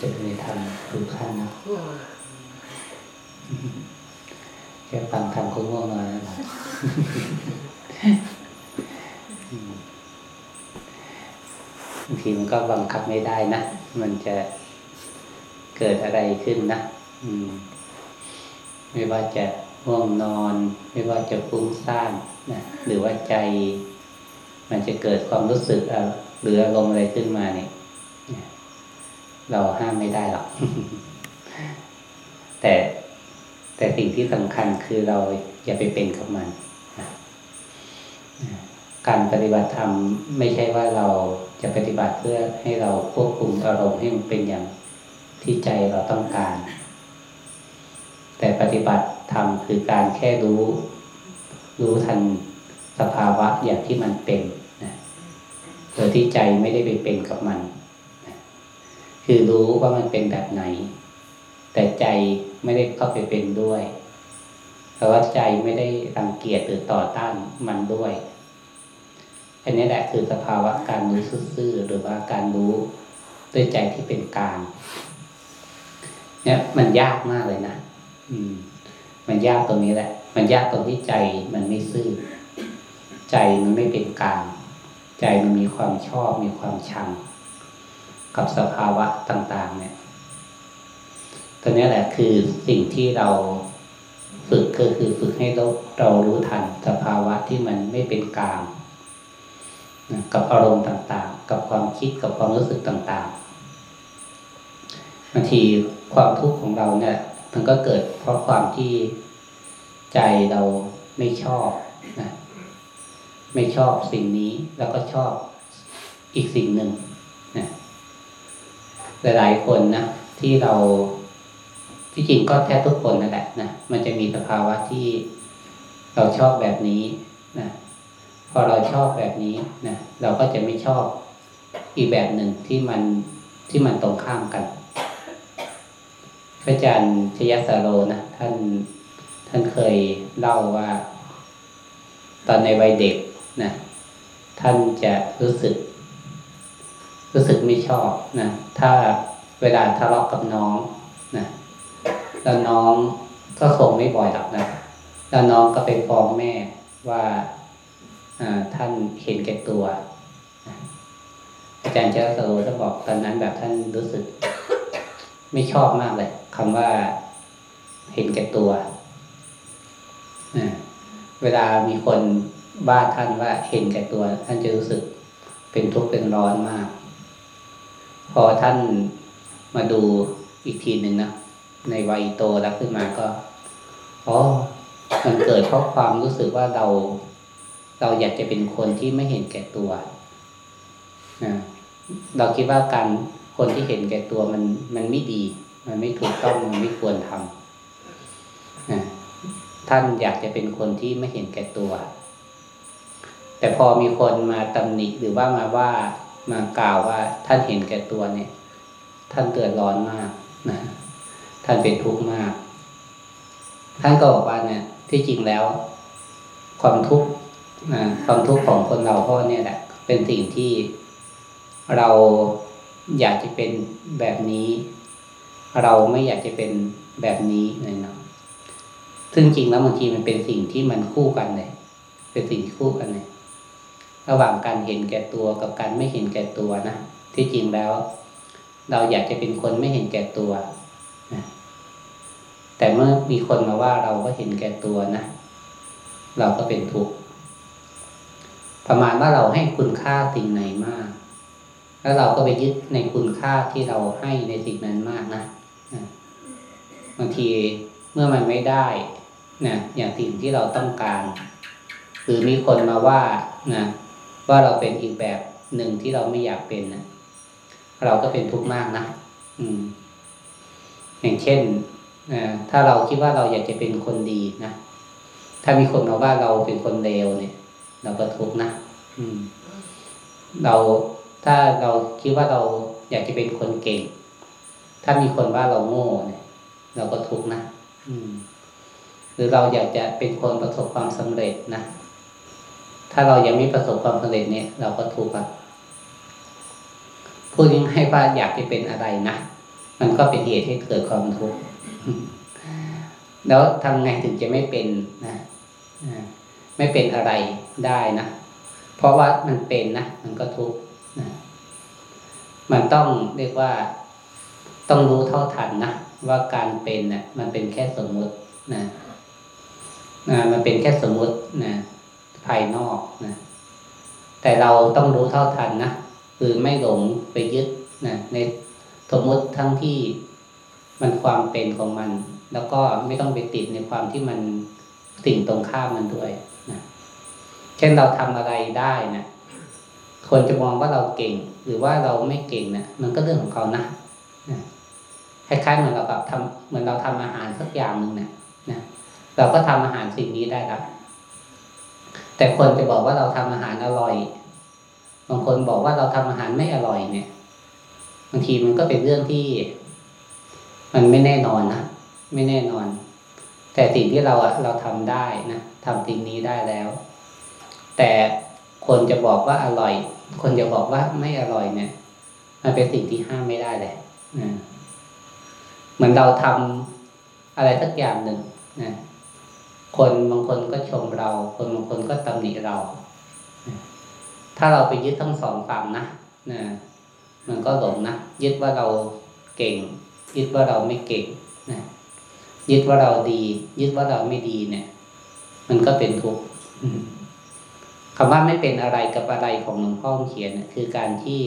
จะไปทำทุกขั้นนะแค่ฟังทำก็ง่วงนอนแล้วบางทีมันก็บังคับไม่ได้นะ มันจะเกิดอะไรขึ้นนะอืม ไม่ว่าจะง่วงนอน ไม่ว่าจะฟุ้งซ่านนะหรือว่าใจ มันจะเกิดความรู้สึกหรืออารมณ์อะไรขึ้นมาเนี่ย เราห้ามไม่ได้หรอก แต่แต่สิ่งที่สำคัญคือเราอย่าไปเป็นกับมัน การปฏิบัติธรรมไม่ใช่ว่าเราจะปฏิบัติเพื่อให้เราควบคุมอารมณ์ให้มันเป็นอย่างที่ใจเราต้องการ แต่ปฏิบัติธรรมคือการแค่รู้ รู้ทันสภาวะอย่างที่มันเป็นนะโดยที่ใจไม่ได้ไปเป็นกับมัน คือรู้ว่ามันเป็นแบบไหน แต่ใจไม่ได้เข้าไปเป็นด้วยแต่ว่าใจไม่ได้รังเกียจหรือต่อต้านมันด้วยอันนี้แหละคือสภาวะการรู้ซื่อหรือว่าการรู้ด้วยใจที่เป็นกลางเนี่ยมันยากมากเลยนะอืม มันยากตรงนี้แหละ มันยากตรงที่ใจมันไม่ซื่อ ใจมันไม่เป็นกลาง ใจมันมีความชอบมีความชัง กับสภาวะต่างๆ เนี่ยตัวนี้แหละคือสิ่งที่เราฝึกก็คือฝึกให้เราเรารู้ทันสภาวะที่มันไม่เป็นกลางนะกับอารมณ์ต่างๆ กับความคิดกับความรู้สึกต่างๆบางทีความทุกข์ของเราเนี่ย มันก็เกิดเพราะความที่ใจเราไม่ชอบนะไม่ชอบสิ่งนี้แล้วก็ชอบอีกสิ่งหนึ่ง หลายๆคนนะที่เราที่จริงก็แทบทุกคนนั่นแหละนะมันจะมีสภาวะที่เราชอบแบบนี้นะพอเราชอบแบบนี้นะเราก็จะไม่ชอบอีกแบบหนึ่งที่มันที่มันตรงข้ามกัน พระอาจารย์ชยสโรนะท่านท่านเคยเล่าว่า ตอนในวัยเด็กนะท่านจะรู้สึก รู้สึกไม่ชอบนะถ้าเวลาทะเลาะกับน้องนะแล้วน้องก็คงไม่บ่อยหรอกนะแล้วน้องก็ไปฟ้องแม่ว่าท่านเห็นแก่ตัว อาจารย์เจ้าโซท่านบอกตอนนั้นแบบท่านรู้สึก ไม่ชอบมากเลยคำว่าเห็นแก่ตัวเวลามีคนบ้าท่านว่าเห็นแก่ตัว ท่านจะรู้สึกเป็นทุกข์เป็นร้อนมาก พอท่านมาดูอีกทีหนึ่งนะในวัยโตแล้วขึ้นมาก็อ๋อมันเกิดเพราะความรู้สึกว่าเรา เราอยากจะเป็นคนที่ไม่เห็นแก่ตัวนะเราคิดว่าการคนที่เห็นแก่ตัวมันมันไม่ดี มันไม่ถูกต้องมันไม่ควรทำนะท่านอยากจะเป็นคนที่ไม่เห็นแก่ตัว แต่พอมีคนมาตำหนิหรือว่ามาว่า มากล่าวว่าท่านเห็นแก่ตัวเนี่ย ท่านเกิดร้อนมากนะท่านเป็นทุกข์มาก ท่านก็บอกว่าเนี่ย ที่จริงแล้ว ความทุกข์นะความทุกข์ของคนเราเพราะเนี่ยแหละ เป็นสิ่งที่เราอยากจะเป็นแบบนี้ เราไม่อยากจะเป็นแบบนี้เลยเนาะซึ่งจริงแล้วบางทีมันเป็นสิ่งที่มันคู่กันเลยเป็นสิ่งที่คู่กันเลย ระหว่างการเห็นแก่ตัวกับการไม่เห็นแก่ตัวนะที่จริงแล้ว เราอยากจะเป็นคนไม่เห็นแก่ตัวนะแต่เมื่อมีคนมาว่าเราก็เห็นแก่ตัวนะเราก็เป็นทุกข์ประมาณว่าเราให้คุณค่าสิ่งไหนมาก แล้วเราก็ไปยึดในคุณค่าที่เราให้ในสิ่งนั้นมากนะบางทีเมื่อมันไม่ได้นะอย่างสิ่งที่เราต้องการ หรือมีคนมาว่านะ ว่าเราเป็นอีกแบบหนึ่งที่เราไม่อยากเป็นนะเราก็เป็นทุกข์มากนะอืม อย่างเช่นถ้าเราคิดว่าเราอยากจะเป็นคนดีนะถ้ามีคนมาว่าเราเป็นคนเลวเนี่ย เราก็ทุกข์นะอืม เราถ้าเราคิดว่าเราอยากจะเป็นคนเก่ง ถ้ามีคนว่าเราโง่เนี่ย เราก็ทุกข์นะอืม หรือเราอยากจะเป็นคนประสบความสำเร็จนะ ถ้าเรายังไม่ประสบความสำเร็จเนี่ย เราก็ทุกข์ครับพูดยังให้ว่าอยากจะเป็นอะไรนะมันก็เป็นเหตุให้เกิดความทุกข์แล้วทำไงถึงจะไม่เป็นนะไม่เป็นอะไรได้นะเพราะว่ามันเป็นนะมันก็ทุกข์นะมันต้องเรียกว่าต้องรู้เท่าทันนะว่าการเป็นนะ่ะ มันเป็นแค่สมมุตินะนะมันเป็นแค่สมมุตินะ ภายนอกนะแต่เราต้องรู้เท่าทันนะคือไม่หลงไปยึดนะในสมมติทั้งที่มันความเป็นของมัน แล้วก็ไม่ต้องไปติดในความที่มันสิ่งตรงข้ามมันด้วยนะเช่นเราทำอะไรได้นะคนจะมองว่าเราเก่ง หรือว่าเราไม่เก่งนะมันก็เรื่องของเขานะนะคล้ายๆเหมือนเราแบบทำเหมือนเราทำอาหารสักอย่างหนึ่งนะนะเราก็ทำอาหารสิ่งนี้ได้แล้ว แต่คนจะบอกว่าเราทำอาหารอร่อย บางคนบอกว่าเราทำอาหารไม่อร่อยเนี่ย บางทีมันก็เป็นเรื่องที่ มันไม่แน่นอนนะไม่แน่นอน แต่สิ่งที่เราอะเราทำได้นะทำสิ่งนี้ได้แล้ว แต่คนจะบอกว่าอร่อย คนจะบอกว่าไม่อร่อยเนี่ย มันเป็นสิ่งที่ห้ามไม่ได้เลยนะเหมือนเราทำอะไรสักอย่างหนึ่งนะ คนบางคนก็ชมเรา คนบางคนก็ตำหนิเรา ถ้าเราไปยึดทั้งสองฝั่งนะนะมันก็หลงนะยึดว่าเราเก่ง ยึดว่าเราไม่เก่งนะยึดว่าเราดี ยึดว่าเราไม่ดีเนี่ย มันก็เป็นทุกข์คำว่าไม่เป็นอะไรกับอะไรของหลวงพ่อเขียนคือการที่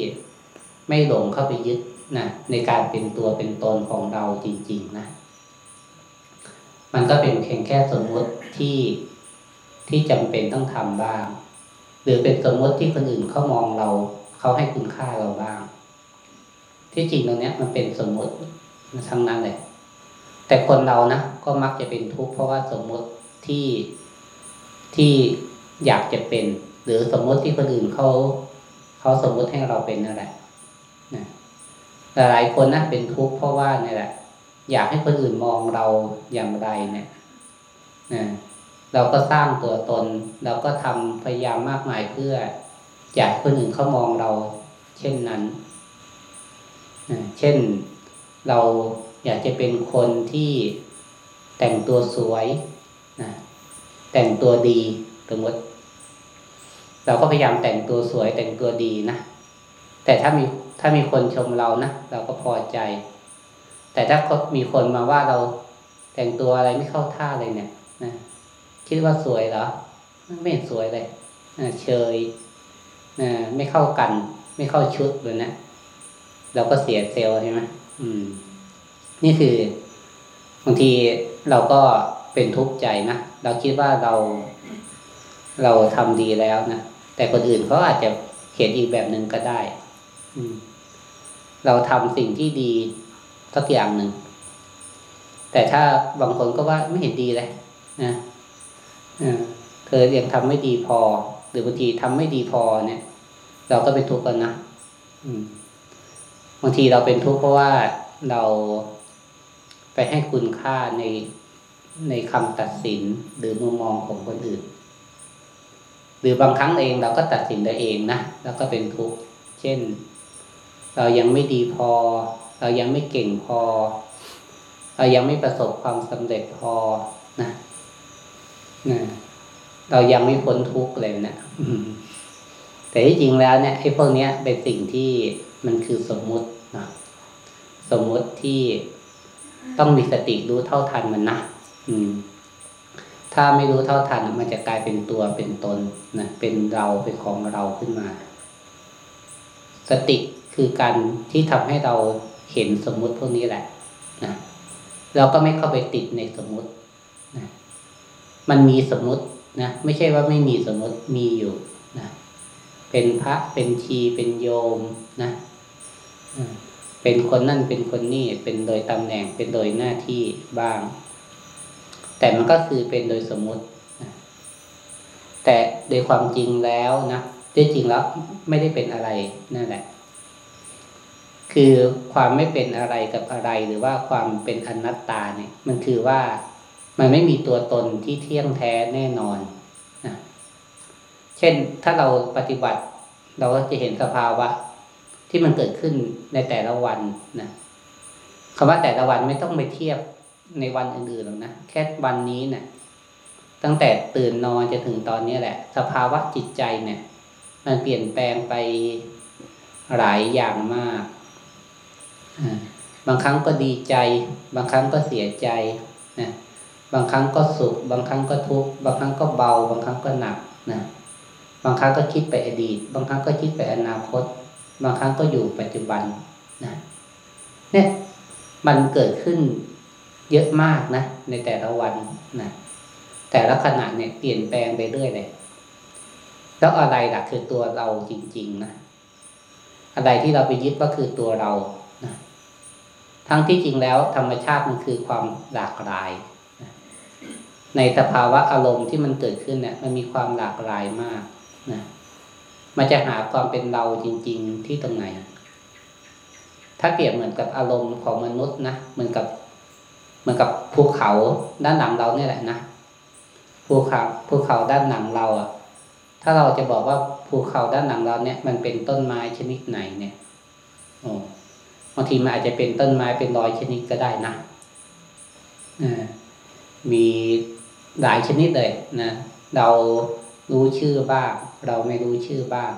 ไม่หลงเข้าไปยึดนะในการเป็นตัวเป็นตนของเราจริง ๆ นะ มันก็เป็นเพียงแค่สมมติที่ที่จำเป็นต้องทำบ้าง หรือเป็นสมมติที่คนอื่นเขามองเราเขาให้คุณค่าเราบ้าง ที่จริงตรงนี้มันเป็นสมมติทั้งนั้นเลยแต่คนเรานะก็มักจะเป็นทุกข์เพราะว่าสมมติที่ที่อยากจะเป็น หรือสมมติที่คนอื่นเขาเขาสมมติให้เราเป็นนั่นแหละนะหลายคนนะเป็นทุกข์เพราะว่านี่แหละ อยากให้คนอื่นมองเราอย่างไรเนี่ยนะเราก็สร้างตัวตน เราก็ทำพยายามมากมายเพื่ออยากคนอื่นเขามองเรา เช่นนั้นนะเช่นเราอยากจะเป็นคนที่แต่งตัวสวยนะแต่งตัวดีสมมติเราก็พยายามแต่งตัวสวยแต่งตัวดีนะแต่ถ้ามีถ้ามีคนชมเรานะเราก็พอใจ แต่ถ้ามีคนมาว่าเราแต่งตัวอะไรไม่เข้าท่าเลยเนี่ยนะคิดว่าสวยเหรอ ไม่เห็นสวยเลยเชยไม่เข้ากัน ไม่เข้าชุดเลยนะเราก็เสียเซลล์ใช่ไหมอืม นี่คือบางทีเราก็เป็นทุกข์ใจนะเราคิดว่าเรา เราทำดีแล้วนะแต่คนอื่นเขาอาจจะเห็นอีกแบบหนึ่งก็ได้ อืม เราทำสิ่งที่ดี สักอย่างหนึ่ง แต่ถ้าบางคนก็ว่าไม่เห็นดีเลยนะเธอยังทำไม่ดีพอ หรือบางทีทำไม่ดีพอเนี่ย เราก็เป็นทุกข์กันนะบางทีเราเป็นทุกข์เพราะว่าเราไปให้คุณค่าในในคำตัดสินหรือมุมมองของคนอื่น หรือบางครั้งเองเราก็ตัดสินตัวเองนะแล้วก็เป็นทุกข์เช่น เรายังไม่ดีพอ เรายังไม่เก่งพอ เรายังไม่ประสบความสำเร็จพอนะนะเรายังไม่พ้นทุกข์เลยนะแต่ที่จริงแล้วเนี่ยไอ้พวกเนี้ยเป็นสิ่งที่มันคือสมมุตินะสมมุติที่ต้องมีสติรู้เท่าทันมันนะอืม ถ้าไม่รู้เท่าทันมันจะกลายเป็นตัวเป็นตนนะเป็นเราเป็นของเราขึ้นมา สติคือการที่ทำให้เรา เห็นสมมุติพวกนี้แหละนะเราก็ไม่เข้าไปติดในสมมุตินะมันมีสมมุตินะไม่ใช่ว่าไม่มีสมมุติมีอยู่นะเป็นพระเป็นชีเป็นโยมนะเป็นคนนั่นเป็นคนนี่เป็นโดยตำแหน่งเป็นโดยหน้าที่บ้าง แต่มันก็คือเป็นโดยสมมุตินะแต่โดยความจริงแล้วนะที่จริงแล้วไม่ได้เป็นอะไรนั่นแหละ คือความไม่เป็นอะไรกับอะไรหรือว่าความเป็นอนัตตาเนี่ย มันคือว่ามันไม่มีตัวตนที่เที่ยงแท้แน่นอนนะเช่นถ้าเราปฏิบัติ เราก็จะเห็นสภาวะ ที่มันเกิดขึ้นในแต่ละวันนะคำว่าแต่ละวันไม่ต้องไปเทียบในวันอื่นๆหรอกนะแค่วันนี้เนะ่ยตั้งแต่ตื่นนอนจะถึงตอนนี้แหละ สภาวะจิตใจเนี่ย มันเปลี่ยนแปลงไปหลายอย่างมาก บางครั้งก็ดีใจ บางครั้งก็เสียใจนะบางครั้งก็สุข บางครั้งก็ทุกข์บางครั้งก็เบา บางครั้งก็หนักนะบางครั้งก็คิดไปอดีต บางครั้งก็คิดไปอนาคต บางครั้งก็อยู่ปัจจุบันนะเนี่ยมันเกิดขึ้นเยอะมากนะในแต่ละวันนะแต่ละขณะเนี่ยเปลี่ยนแปลงไปเรื่อยเลย แล้วอะไรล่ะคือตัวเราจริง ๆ นะ อะไรที่เราไปยึดก็คือตัวเรา ทั้งที่จริงแล้วธรรมชาติมันคือความหลากหลาย ในสภาวะอารมณ์ที่มันเกิดขึ้นเนี่ย มันมีความหลากหลายมากนะมันจะหาความเป็นเราจริง ๆ ที่ตรงไหน ถ้าเปรียบเหมือนกับอารมณ์ของมนุษย์นะเหมือนกับเหมือนกับภูเขาด้านหลังเราเนี่ยแหละนะภูเขาภูเขาด้านหลังเราอะ ถ้าเราจะบอกว่าภูเขาด้านหลังเราเนี่ย มันเป็นต้นไม้ชนิดไหนเนี่ยโอ้ บางทีมันอาจจะเป็นต้นไม้เป็นรอยชนิดก็ได้นะมีหลายชนิดเลยนะเรารู้ชื่อบ้าง เราไม่รู้ชื่อบ้าง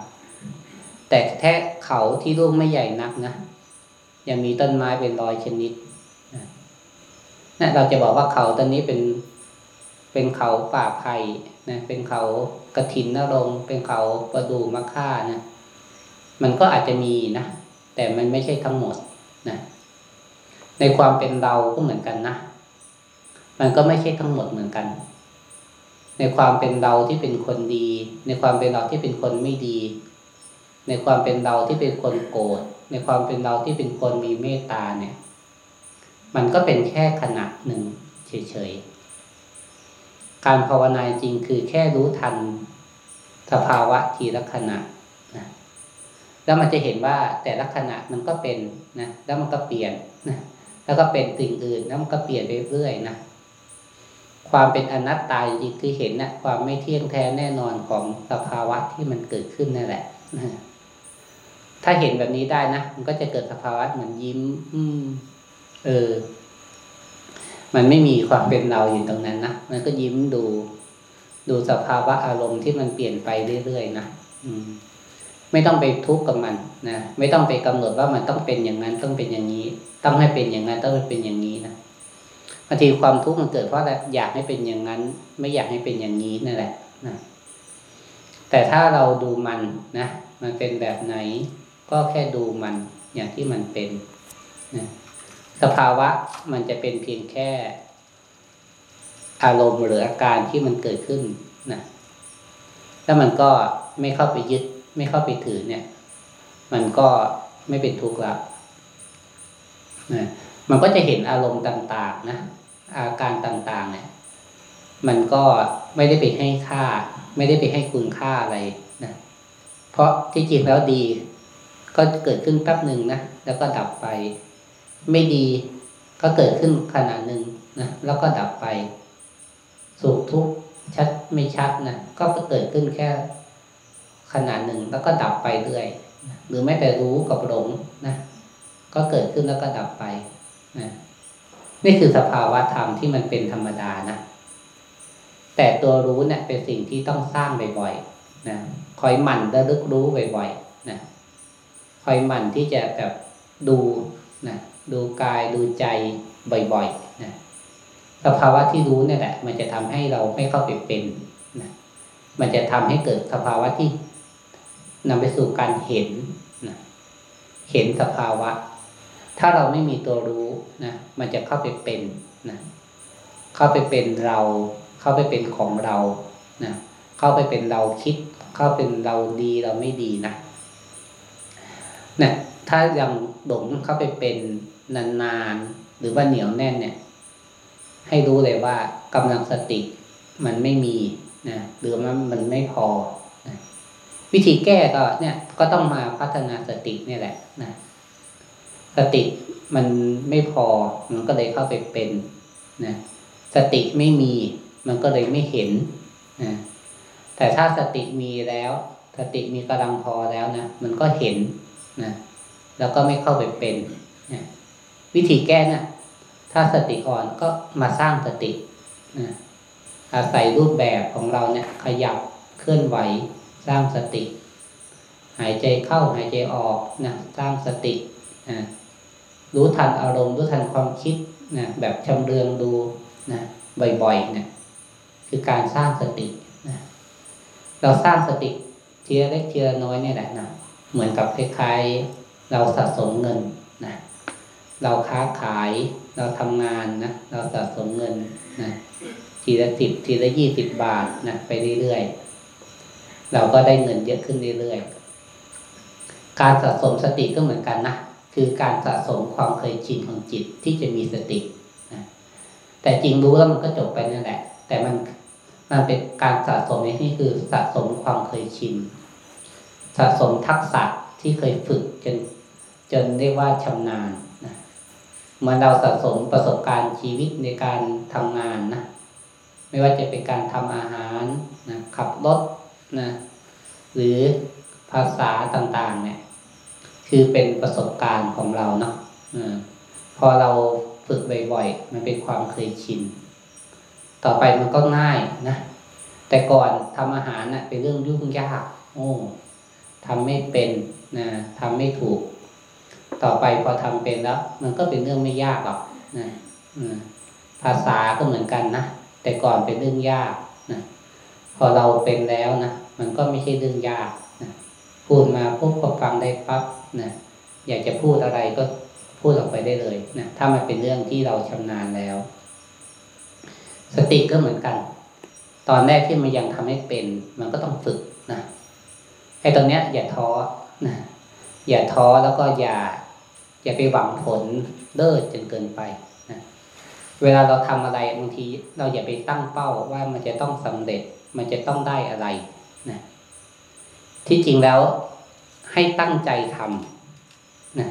แต่แท้เขาที่รูปไม่ใหญ่นักนะยังมีต้นไม้เป็นรอยชนิดนะเราจะบอกว่าเขาต้นนี้เป็นเป็นเขาป่าไผ่นะเป็นเขากระถินนรงเป็นเขาประดูมะค่านะมันก็อาจจะมีนะ แต่มันไม่ใช่ทั้งหมดนะในความเป็นเราก็เหมือนกันนะ มันก็ไม่ใช่ทั้งหมดเหมือนกัน ในความเป็นเราที่เป็นคนดี ในความเป็นเราที่เป็นคนไม่ดี ในความเป็นเราที่เป็นคนโกรธในความเป็นเราที่เป็นคนมีเมตตาเนี่ย มันก็เป็นแค่ขณะหนึ่งเฉยๆการภาวนาจริงคือแค่รู้ทันสภาวะทีละขณะนะ แล้วมันจะเห็นว่าแต่ละขณะมันก็เป็นนะแล้วมันก็เปลี่ยนนะแล้วก็เป็นสิ่งอื่นแล้วมันก็เปลี่ยนไปเรื่อยนะความเป็นอนัตตาจริงคือเห็นนะความไม่เที่ยงแท้แน่นอนของสภาวะที่มันเกิดขึ้นนั่นแหละนะถ้าเห็นแบบนี้ได้นะมันก็จะเกิดสภาวะเหมือนยิ้ม อืม เออ มันไม่มีความเป็นเราอยู่ตรงนั้นนะมันก็ยิ้มดู ดูสภาวะอารมณ์ที่มันเปลี่ยนไปเรื่อยๆนะอืม ไม่ต้องไปทุกข์กับมันนะไม่ต้องไปกำหนดว่ามันต้องเป็นอย่างนั้นต้องเป็นอย่างนี้ ต้องให้เป็นอย่างนั้นต้องเป็นอย่างนี้นะบางทีความทุกข์มันเกิดเพราะอยากให้เป็นอย่างนั้น ไม่อยากให้เป็นอย่างนี้นั่นแหละนะแต่ถ้าเราดูมันนะมันเป็นแบบไหน ก็แค่ดูมันอย่างที่มันเป็นนะสภาวะมันจะเป็นเพียงแค่ อารมณ์หรืออาการที่มันเกิดขึ้นนะแล้วมันก็ไม่เข้าไปยึด ไม่เข้าไปถือเนี่ย มันก็ไม่เป็นทุกข์ละนะมันก็จะเห็นอารมณ์ต่างๆนะอาการต่างๆ เนี่ย มันก็ไม่ได้ไปให้ค่า ไม่ได้ไปให้คุณค่าอะไรนะเพราะที่จริงแล้วดี ก็เกิดขึ้นแป๊บหนึ่งนะแล้วก็ดับไป ไม่ดีก็เกิดขึ้นขณะหนึ่งนะแล้วก็ดับไปสุขทุกข์ชัดไม่ชัดนะก็เกิดขึ้นแค่ ขณะหนึ่งแล้วก็ดับไปเรื่อยหรือแม้แต่รู้กับหลงนะก็เกิดขึ้นแล้วก็ดับไปนะนี่คือสภาวะธรรมที่มันเป็นธรรมดานะแต่ตัวรู้เนี่ยเป็นสิ่งที่ต้องสร้างบ่อยๆนะคอยหมั่นระลึกรู้บ่อยๆนะคอยหมั่นที่จะแบบดูนะดูกายดูใจบ่อยๆนะสภาวะที่รู้เนี่ยแหละ มันจะทำให้เราไม่เข้าไปเป็นนะมันจะทำให้เกิดสภาวะที่ นำไปสู่การเห็นนะเห็นสภาวะ ถ้าเราไม่มีตัวรู้นะมันจะเข้าไปเป็นนะเข้าไปเป็นเรา เข้าไปเป็นของเรานะเข้าไปเป็นเราคิด เข้าเป็นเราดีเราไม่ดีนะเนี่ยถ้ายังหลงเข้าไปเป็นนานๆหรือว่าเหนียวแน่นเนี่ย ให้รู้เลยว่ากำลังสติมันไม่มีนะหรือมันมันไม่พอ วิธีแก้ก็เนี่ยก็ต้องมาพัฒนาสตินี่แหละนะสติมันไม่พอมันก็เลยเข้าไปเป็นนะสติไม่มีมันก็เลยไม่เห็นนะแต่ถ้าสติมีแล้ว สติมีกำลังพอแล้วนะมันก็เห็นนะแล้วก็ไม่เข้าไปเป็นนะวิธีแก้นี่ยถ้าสติอ่อนก็มาสร้างสตินะอาศัยรูปแบบของเราเนี่ยขยับเคลื่อนไหว สร้างสติ หายใจเข้าหายใจออกนะสร้างสตินะรู้ทันอารมณ์รู้ทันความคิดนะแบบชำเลืองดูนะบ่อยๆเนะี่ยคือการสร้างสตินะเราสร้างสติเทีละเล็กเทีละน้อยเนี่ยแหละนะเหมือนกับคล้ายๆเราสะสมเงินนะเราค้าขายเราทำงานนะเราสะสมเงินนะทีละสิบทีละยี่สิบบาทนะไปเรื่อยๆ เราก็ได้เงินเยอะขึ้นเรื่อยๆ การสะสมสติก็เหมือนกันนะ คือการสะสมความเคยชินของจิตที่จะมีสตินะแต่จริงรู้แล้วมันก็จบไปนั่นแหละ แต่มันมันเป็นการสะสมในที่คือสะสมความเคยชิน สะสมทักษะที่เคยฝึกจนจนเรียกว่าชำนาญนะเมื่อเราสะสมประสบการณ์ชีวิตในการทำงานนะ ไม่ว่าจะเป็นการทำอาหารนะขับรถ นะหรือภาษาต่างๆ เนี่ย คือเป็นประสบการณ์ของเราเนาะพอเราฝึกบ่อยๆ มันเป็นความเคยชิน ต่อไปมันก็ง่ายนะ แต่ก่อนทำอาหารนะ่ะเป็นเรื่องยุ่งยาก โอ้ทำไม่เป็นนะทำไม่ถูก ต่อไปพอทำเป็นแล้ว มันก็เป็นเรื่องไม่ยากหรอกนะภาษาก็เหมือนกันนะ แต่ก่อนเป็นเรื่องยากนะ พอเราเป็นแล้วนะ มันก็ไม่ใช่เรื่องยากนะพูดมาปุ๊บก็ฟังได้ปั๊บนะอยากจะพูดอะไรก็พูดออกไปได้เลยนะถ้ามันเป็นเรื่องที่เราชำนาญแล้ว สติก็เหมือนกัน ตอนแรกที่มันยังทำให้เป็น มันก็ต้องฝึกนะไอ้ตรงเนี้ย อย่าท้อนะอย่าท้อแล้วก็อย่า อย่าไปหวังผลเลิศจนเกินไปนะเวลาเราทำอะไรบางที เราอย่าไปตั้งเป้าว่ามันจะต้องสำเร็จ มันจะต้องได้อะไร นะที่จริงแล้วให้ตั้งใจทำนะ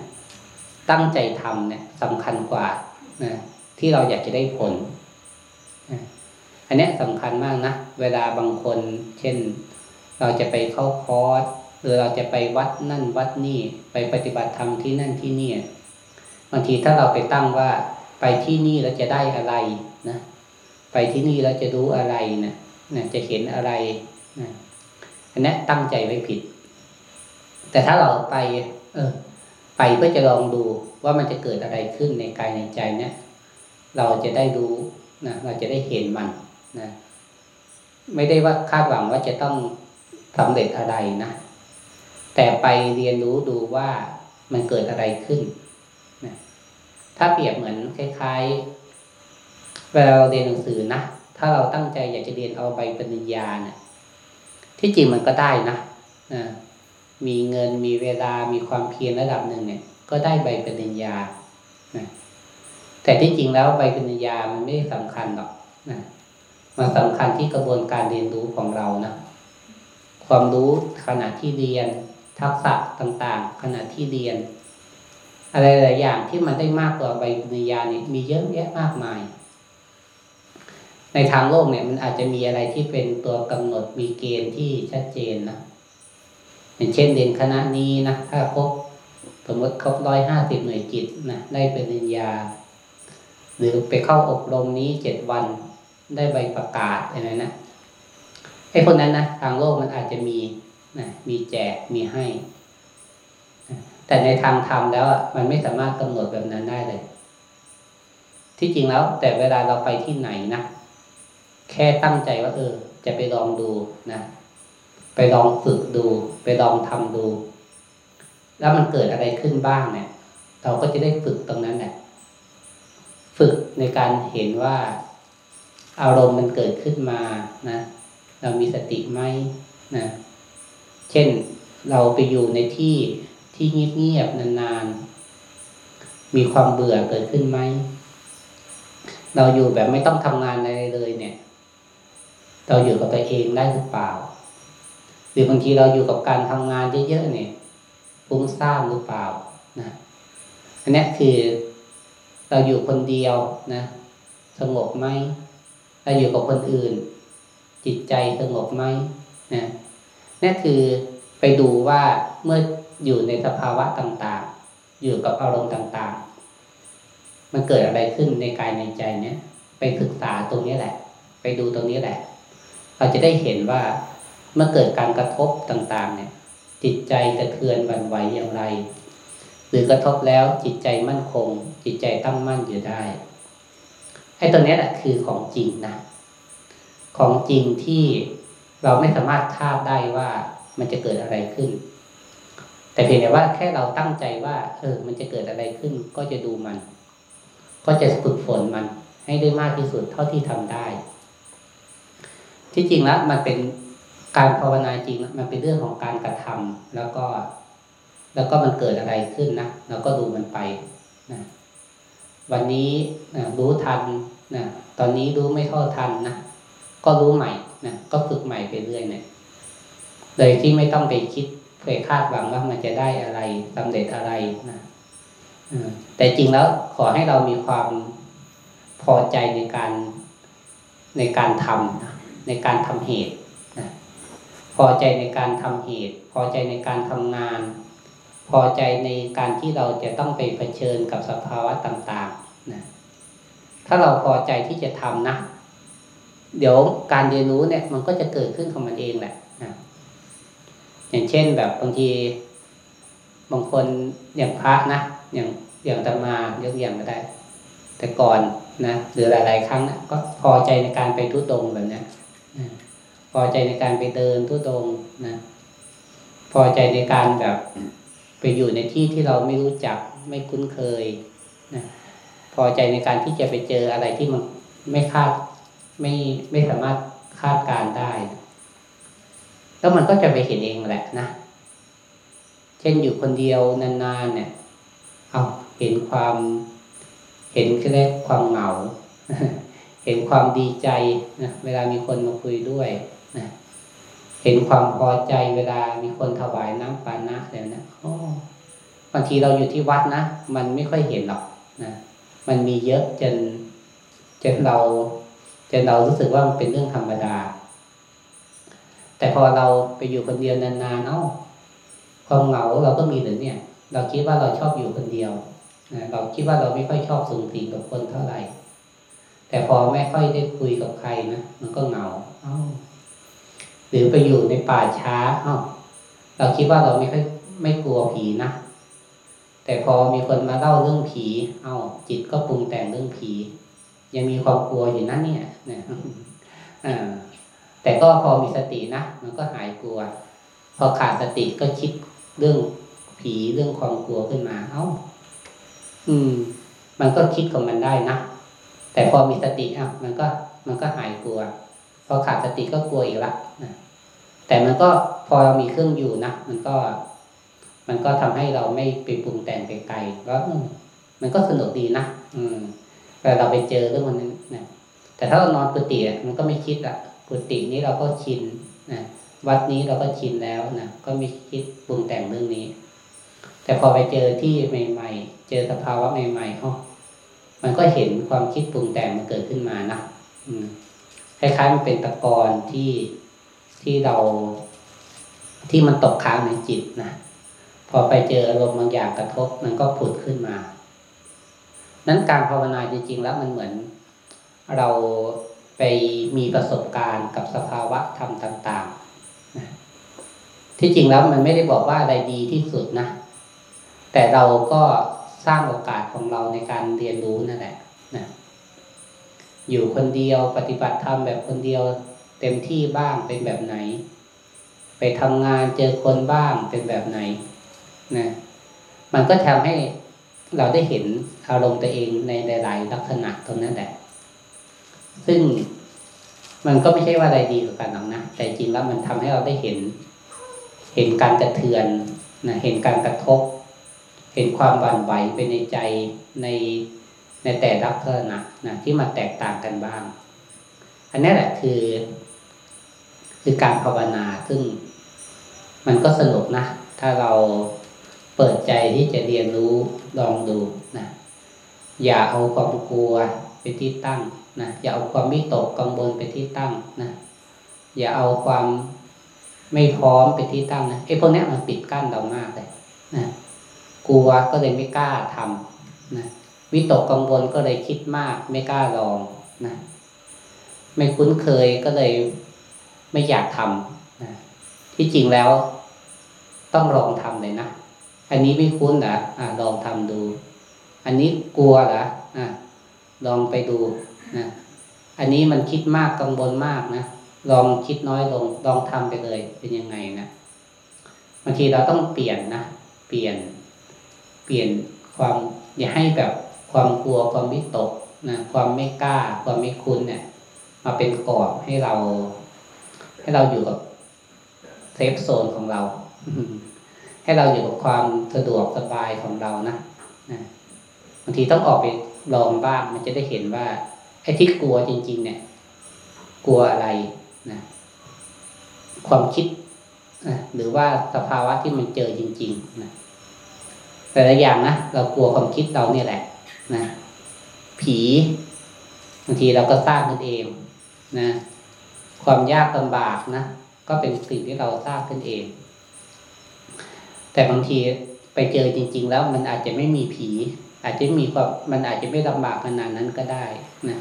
ตั้งใจทำเนี่ยสำคัญกว่านะที่เราอยากจะได้ผลนะอันนี้สำคัญมากนะ เวลาบางคน เช่น เราจะไปเข้าคอร์สหรือเราจะไปวัดนั่นวัดนี่ไปปฏิบัติธรรมที่นั่นที่นี่บางทีถ้าเราไปตั้งว่าไปที่นี่เราจะได้อะไรนะ ไปที่นี่เราจะรู้อะไรนะนะจะเห็นอะไรนะ อันนี้ตั้งใจไว้ผิด แต่ถ้าเราไป เออ ไปเพื่อจะลองดูว่ามันจะเกิดอะไรขึ้นในกายในใจเนี่ย เราจะได้รู้นะเราจะได้เห็นมันนะไม่ได้ว่าคาดหวังว่าจะต้องสำเร็จอะไรนะแต่ไปเรียนรู้ดูว่ามันเกิดอะไรขึ้นนะถ้าเปรียบเหมือนคล้ายๆเวลาเราเรียนหนังสือนะถ้าเราตั้งใจอยากจะเรียนเอาใบปริญญาเนะี่ย ที่จริงมันก็ได้นะมีเงินมีเวลามีความเพียรระดับหนึ่งเนี่ย ก็ได้ใบปริญญานะแต่ที่จริงแล้วใบปริญญามันไม่สำคัญหรอกนะมันสำคัญที่กระบวนการเรียนรู้ของเรานะความรู้ขณะที่เรียน ทักษะต่างๆ ขณะที่เรียน อะไรหลายอย่างที่มันได้มากกว่าใบปริญญาเนี่ยมีเยอะแยะมากมาย ในทางโลกเนี่ยมันอาจจะมีอะไรที่เป็นตัวกำหนดมีเกณฑ์ที่ชัดเจนนะอย่างเช่นเรียนคณะนี้นะถ้าครบสมมติครบร้อยห้าสิบหน่วยจิตนะได้ปริญญา หรือไปเข้าอบรมนี้เจ็ดวันได้ใบประกาศอะไรนะไอ้คนนั้นนะทางโลกมันอาจจะมีนะมีแจกมีให้ แต่ในทางธรรมแล้วมันไม่สามารถกำหนดแบบนั้นได้เลย ที่จริงแล้ว แต่เวลาเราไปที่ไหนนะ แค่ตั้งใจว่า เออ จะไปลองดูนะ ไปลองฝึกดู ไปลองทำดู แล้วมันเกิดอะไรขึ้นบ้างเนี่ย เราก็จะได้ฝึกตรงนั้นแหละฝึกในการเห็นว่าอารมณ์มันเกิดขึ้นมานะ เรามีสติไหมนะ เช่นเราไปอยู่ในที่ที่เงียบๆนานๆ มีความเบื่อเกิดขึ้นไหม เราอยู่แบบไม่ต้องทำงานอะไร เราอยู่กับตัวเองได้หรือเปล่า หรือบางทีเราอยู่กับการทำงานเยอะๆเนี่ยฟุ้งซ่านหรือเปล่านะอันนี้คือเราอยู่คนเดียวนะสงบไหมเราอยู่กับคนอื่น จิตใจสงบไหมนะนี่คือไปดูว่าเมื่ออยู่ในสภาวะต่างๆ อยู่กับอารมณ์ต่างๆ มันเกิดอะไรขึ้นในกายในใจเนี้ยไปศึกษาตรงนี้แหละ ไปดูตรงนี้แหละ เราจะได้เห็นว่าเมื่อเกิดการกระทบต่างๆ เนี่ย จิตใจจะเทือนวันไหวอย่างไร หรือกระทบแล้วจิตใจมั่นคง จิตใจตั้งมั่นอยู่ได้ไอ้ตัวนี้แหละคือของจริงนะของจริงที่เราไม่สามารถคาดได้ว่ามันจะเกิดอะไรขึ้น แต่เพียงแต่ว่าแค่เราตั้งใจว่า เออ มันจะเกิดอะไรขึ้น ก็จะดูมัน ก็จะฝึกฝนมัน ให้ได้มากที่สุดเท่าที่ทำได้ ที่จริงแล้วมันเป็นการภาวนาจริงมันเป็นเรื่องของการกระทำแล้วก็ แล้วก็มันเกิดอะไรขึ้นนะเราก็ดูมันไปนะวันนี้นะรู้ทันนะตอนนี้รู้ไม่เท่าทันนะก็รู้ใหม่นะก็ฝึกใหม่ไปเรื่อยเนี่ยโดยที่ไม่ต้องไปคิดไปคาดหวังว่ามันจะได้อะไรสำเร็จอะไรนะแต่จริงแล้วขอให้เรามีความพอใจในการในการทำนะ ในการทำเหตุนะพอใจในการทำเหตุ พอใจในการทำงาน พอใจในการที่เราจะต้องไปเผชิญกับสภาวะต่างๆนะถ้าเราพอใจที่จะทำนะ เดี๋ยวการเรียนรู้เนี่ยมันก็จะเกิดขึ้นของมันเองแหละนะอย่างเช่นแบบบางทีบางคนอย่างพระนะอย่างอย่างตมายกอย่างก็ได้ แต่ก่อนนะหรือหลาย ๆ ครั้งนะก็พอใจในการไปทุดงแบบนี้นะ พอใจในการไปเดินทุดงนะ พอใจในการแบบไปอยู่ในที่ที่เราไม่รู้จักไม่คุ้นเคยนะพอใจในการที่จะไปเจออะไรที่มันไม่คาดไม่ไม่สามารถคาดการได้ แล้วมันก็จะไปเห็นเองแหละนะ เช่นอยู่คนเดียวนานๆเนี่ย เอาเห็นความเห็นแค่ความเหงา เห็นความดีใจนะเวลามีคนมาคุยด้วย นะเห็นความพอใจเวลามีคนถวายน้ำปานะแล้วนะโอ้บางทีเราอยู่ที่วัดนะมันไม่ค่อยเห็นหรอกนะมันมีเยอะจนจนเราจนเรารู้สึกว่ามันเป็นเรื่องธรรมดา แต่พอเราไปอยู่คนเดียวนานๆเอ้าความเหงาเราก็มีหรือเนี่ย เราคิดว่าเราชอบอยู่คนเดียวเราคิดว่าเราไม่ค่อยชอบสูงสีกับคนเท่าไหร่ แต่พอไม่ค่อยได้คุยกับใครนะมันก็เหงาเอ้า หรือไปอยู่ในป่าช้าเอ้าเราคิดว่าเราไม่ค่อยไม่กลัวผีนะ แต่พอมีคนมาเล่าเรื่องผี เอ้า จิตก็ปรุงแต่งเรื่องผี ยังมีความกลัวอยู่นั่นเนี่ยนะแต่ก็พอมีสตินะมันก็หายกลัว พอขาดสติก็คิดเรื่องผีเรื่องความกลัวขึ้นมา เอ้า อืม มันก็คิดของมันได้นะแต่พอมีสติอะมันก็มันก็หายกลัว อขาดสติก็กลัวอีกละนะแต่มันก็พอเรามีเครื่องอยู่นะมันก็ มันก็ทำให้เราไม่ไปปรุงแต่งไปไกลก็มันก็สนุกดีนะอืมแต่เราไปเจอเรื่องมันนั้นนะแต่ถ้าเรานอนกุฏิมันก็ไม่คิดอะกุฏินี้เราก็ชินนะวัดนี้เราก็ชินแล้วนะก็ไม่คิดปรุงแต่งเรื่องนี้ แต่พอไปเจอที่ใหม่ ๆ เจอสภาวะใหม่ๆเขามันก็เห็นความคิดปรุงแต่งมันเกิดขึ้นมานะอืม คล้ายๆมันเป็นตะกอนที่ที่เราที่มันตกค้างในจิตนะพอไปเจออารมณ์บางอย่างกระทบมันก็ผุดขึ้นมา นั้นการภาวนาจริงๆ แล้วมันเหมือน เราไปมีประสบการณ์กับสภาวะธรรมต่างๆนะที่จริงแล้วมันไม่ได้บอกว่าอะไรดีที่สุดนะ แต่เราก็สร้างโอกาสของเราในการเรียนรู้นั่นแหละนะ อยู่คนเดียวปฏิบัติธรรมแบบคนเดียว เต็มที่บ้างเป็นแบบไหน ไปทำงานเจอคนบ้างเป็นแบบไหนนะมันก็ทำให้เราได้เห็นอารมณ์ตัวเองในหลาย ๆ ลักษณะตรงนั้นแหละ ซึ่งมันก็ไม่ใช่ว่าอะไรดีกว่ากันหรอกนะแต่จริงแล้วมันทำให้เราได้เห็น เห็นการกระเทือนนะเห็นการกระทบ เห็นความหวั่นไหวไปในใจใน ในแต่ละลักษณะนะที่มันแตกต่างกันบ้าง อันนี้แหละคือ คือการภาวนาซึ่งมันก็สนุกนะ ถ้าเราเปิดใจที่จะเรียนรู้ลองดูนะอย่าเอาความกลัวไปที่ตั้งนะอย่าเอาความมิตกกังวลไปที่ตั้งนะอย่าเอาความไม่พร้อมไปที่ตั้งนะไอ้พวกนี้มันปิดกั้นเรามากเลยนะกลัวก็เลยไม่กล้าทำนะ วิตกกังวลก็เลยคิดมาก ไม่กล้าลองนะไม่คุ้นเคยก็เลยไม่อยากทำนะที่จริงแล้ว ต้องลองทำเลยนะ อันนี้ไม่คุ้นเหรออะลองทำดู อันนี้กลัวเหรออะลองไปดูนะอันนี้มันคิดมากกังวลมากนะลองคิดน้อยลง ลองทำไปเลย เป็นยังไงนะบางทีเราต้องเปลี่ยนนะเปลี่ยน เปลี่ยนความอย่าให้แบบ ความกลัวความวิตกนะความไม่กล้า ความไม่คุ้นเนี่ย มาเป็นกรอบให้เรา ให้เราอยู่กับเซฟโซนของเรา ให้เราอยู่กับความสะดวกสบายของเรานะนะบางทีต้องออกไปลองบ้างมันจะได้เห็นว่าไอ้ที่กลัวจริง ๆ เนี่ย กลัวอะไรนะความคิดหรือว่าสภาวะที่มันเจอจริง ๆ นะแต่ละอย่างนะเรากลัวความคิดเราเนี่ยแหละ นะผีบางทีเราก็สร้างขึ้นเองนะความยากลำบากนะก็เป็นสิ่งที่เราสร้างขึ้นเอง แต่บางทีไปเจอจริง ๆ แล้วมันอาจจะไม่มีผี อาจจะมีความมันอาจจะไม่ลำบากขนาดนั้นก็ได้นะ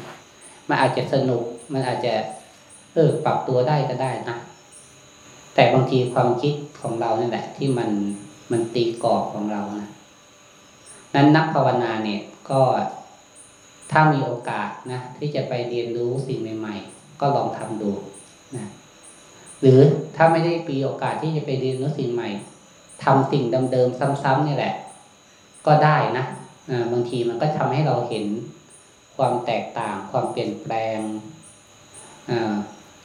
มันอาจจะสนุกมันอาจจะเออปรับตัวได้ก็ได้นะแต่บางทีความคิดของเราเนี่ยแหละ ที่มันมันตีกรอบของเรานะ นั้นนักภาวนาเนี่ยก็ถ้ามีโอกาสนะที่จะไปเรียนรู้สิ่งใหม่ ๆ ก็ลองทำดูนะหรือถ้าไม่ได้ปีโอกาสที่จะไปเรียนรู้สิ่งใหม่ทำสิ่งเดิมๆซ้ำๆนี่แหละ ก็ได้นะบางทีมันก็ทำให้เราเห็นความแตกต่าง ความเปลี่ยนแปลงอ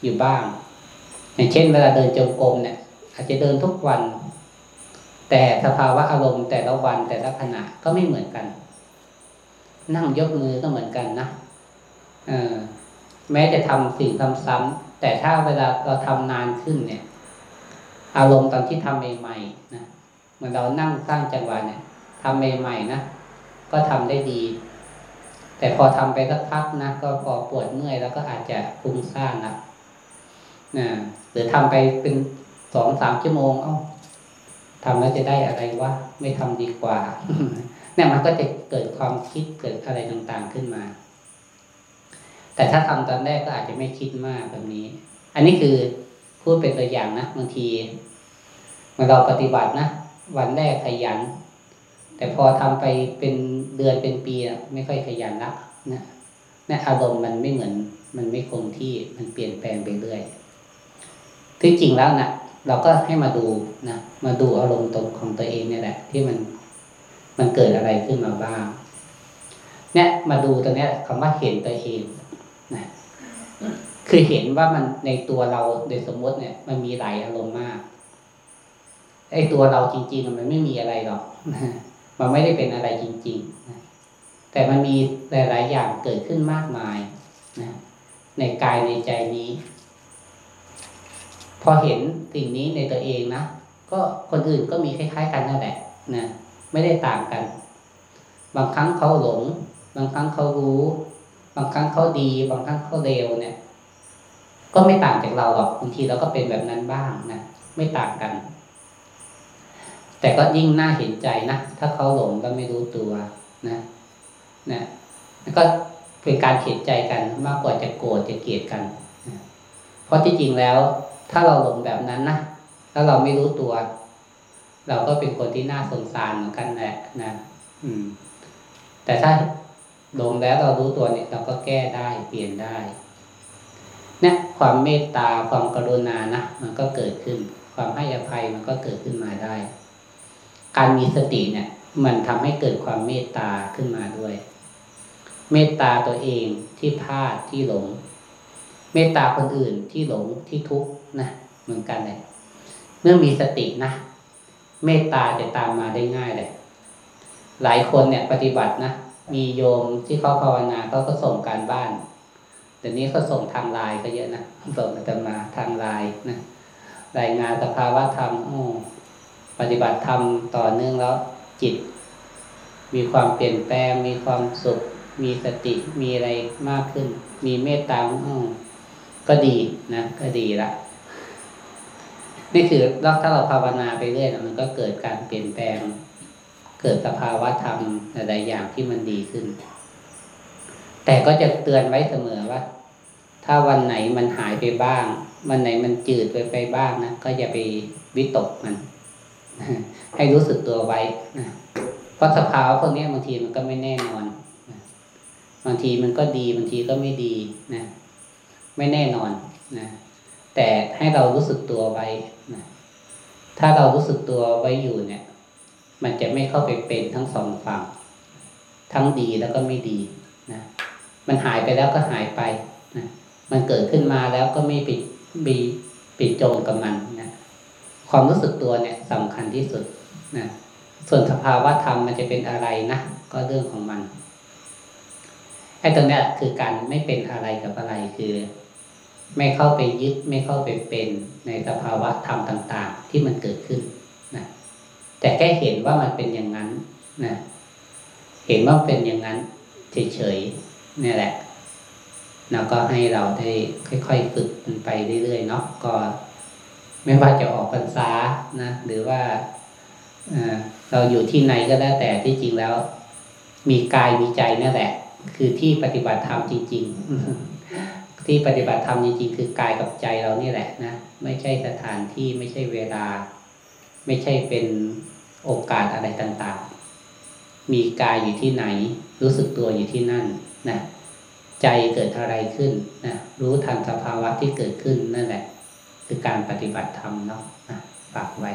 อยู่บ้าง อย่างเช่น เวลาเดินจงกรมเนี่ย อาจจะเดินทุกวัน แต่สภาวะอารมณ์แต่ละวันแต่ละขณะก็ไม่เหมือนกัน นั่งยกมือก็เหมือนกันนะเออแม้จะทำสิ่งซ้ำๆแต่ถ้าเวลาเราทำนานขึ้นเนี่ย อารมณ์ตอนที่ทำใหม่ๆนะเหมื่อเรานั่งสร้างจังหวะเนี่ยทำใหม่ๆนะก็ทำได้ดี แต่พอทำไปสักพักนะก็พอปวดเมื่อยแล้วก็อาจจะฟุ้งซ่านนะนะหรือทำไปเป็นสองสามชั่วโมง เอ้า ทำแล้วจะได้อะไรวะไม่ทำดีกว่าเนี่ยมันก็จะเกิดความคิดเกิดอะไรต่างๆขึ้นมา แต่ถ้าทำตอนแรกก็อาจจะไม่คิดมากแบบนี้ อันนี้คือพูดเป็นตัวอย่างนะบางทีเมื่อเราปฏิบัตินะวันแรกขยัน แต่พอทำไปเป็นเดือนเป็นปีไม่ค่อยขยันละนะนะอารมณ์มันไม่เหมือน มันไม่คงที่มันเปลี่ยนแปลงไปเรื่อยที่จริงแล้วนะ เราก็ให้มาดูนะมาดูอารมณ์ตรงของตัวเองเนี่ยแหละ ที่มันมันเกิดอะไรขึ้นมาบ้างเนี่ยมาดูตรงนี้คำว่าเห็นตัวเองนะคือเห็นว่ามันในตัวเราโดยสมมติเนี่ย มันมีหลายอารมณ์มากไอ้ตัวเราจริง ๆ มันไม่มีอะไรหรอกมันไม่ได้เป็นอะไรจริงๆนะแต่มันมีหลายๆอย่างเกิดขึ้นมากมายนะในกายในใจนี้ อเห็นสิ่งนี้ในตัวเองนะก็คนอื่นก็มีคล้ายๆ กันนั่นแหละนะไม่ได้ต่างกัน บางครั้งเขาหลง บางครั้งเขารู้ บางครั้งเขาดี บางครั้งเขาเลวเนี่ย ก็ไม่ต่างจากเราหรอกบางทีเราก็เป็นแบบนั้นบ้างนะไม่ต่างกัน แต่ก็ยิ่งน่าเห็นใจนะถ้าเขาหลงก็ไม่รู้ตัวนะนะแล้วก็เป็นการเห็นใจกันมากกว่าจะโกรธจะเกลียดกันนะเพราะที่จริงแล้ว ถ้าเราหลงแบบนั้นนะถ้าเราไม่รู้ตัว เราก็เป็นคนที่น่าสงสารเหมือนกันแหละนะอืม แต่ถ้าหลงแล้วเรารู้ตัวเนี่ยเราก็แก้ได้เปลี่ยนได้เนี่ยความเมตตาความกรุณานะมันก็เกิดขึ้น ความให้อภัยมันก็เกิดขึ้นมาได้ การมีสติเนี่ย มันทำให้เกิดความเมตตาขึ้นมาด้วย เมตตาตัวเองที่พลาดที่หลง เมตตาคนอื่นที่หลงที่ทุกข์ นะเหมือนกันเลยเมื่อมีสตินะเมตตาจะตามมาได้ง่ายเลยหลายคนเนี่ยปฏิบัตินะมีโยมที่เขาภาวนาเขาก็ส่งการบ้านเดี๋ยวนี้เขาส่งทางไลน์ก็เยอะนะส่งมาจะมาทางไลน์นะรายงานสภาวะธรรมโอ้ปฏิบัติธรรมต่อเนื่องแล้วจิต มีความเปลี่ยนแปลง มีความสุข มีสติมีอะไรมากขึ้น มีเมตตาอ๋อก็ดีนะก็ดีละ นี่คือถ้าเราภาวนาไปเรื่อยมันก็เกิดการเปลี่ยนแปลง เกิดสภาวะธรรมหลายๆอย่างที่มันดีขึ้น แต่ก็จะเตือนไว้เสมอว่า ถ้าวันไหนมันหายไปบ้าง วันไหนมันจืดไปไปบ้างนะก็อย่าไปวิตกมัน ให้รู้สึกตัวไว้เพราะสภาวะพวกนี้บางทีมันก็ไม่แน่นอนบางทีมันก็ดีบางทีก็ไม่ดีนะ ไม่แน่นอนนะ แต่ให้เรารู้สึกตัวไว้นะถ้าเรารู้สึกตัวไว้อยู่เนี่ย มันจะไม่เข้าไปเป็นทั้งสองฝั่ง ทั้งดีแล้วก็ไม่ดีนะมันหายไปแล้วก็หายไปนะมันเกิดขึ้นมาแล้วก็ไม่ปิดบีปิดจมกับมันนะความรู้สึกตัวเนี่ยสำคัญที่สุดนะส่วนสภาวะธรรมมันจะเป็นอะไรนะก็เรื่องของมันไอ้ตรงเนี้ยคือการไม่เป็นอะไรกับอะไรคือ ไม่เข้าไปยึดไม่เข้าไปเป็นในสภาวะธรรมต่าง ๆ ที่มันเกิดขึ้นนะแต่แค่เห็นว่ามันเป็นอย่างนั้นนะเห็นว่าเป็นอย่างนั้นเฉยๆนี่แหละแล้วก็ให้เราได้ค่อย ๆ ฝึกมันไปเรื่อยๆเนาะก็ ไม่ว่าจะออกพรรษานะหรือว่าเอ่อเราอยู่ที่ไหนก็แล้แต่ที่จริงแล้ว มีกายมีใจนั่นแหละ คือที่ปฏิบัติธรรมจริง ๆ ที่ปฏิบัติธรรมจริงๆคือกายกับใจเรานี่แหละนะ ไม่ใช่สถานที่ไม่ใช่เวลา ไม่ใช่เป็นโอกาสอะไรต่างๆ มีกายอยู่ที่ไหน รู้สึกตัวอยู่ที่นั่นนะใจเกิดอะไรขึ้นนะรู้ทันสภาวะที่เกิดขึ้นนั่นแหละ คือการปฏิบัติธรรมเนาะอะฝากไว้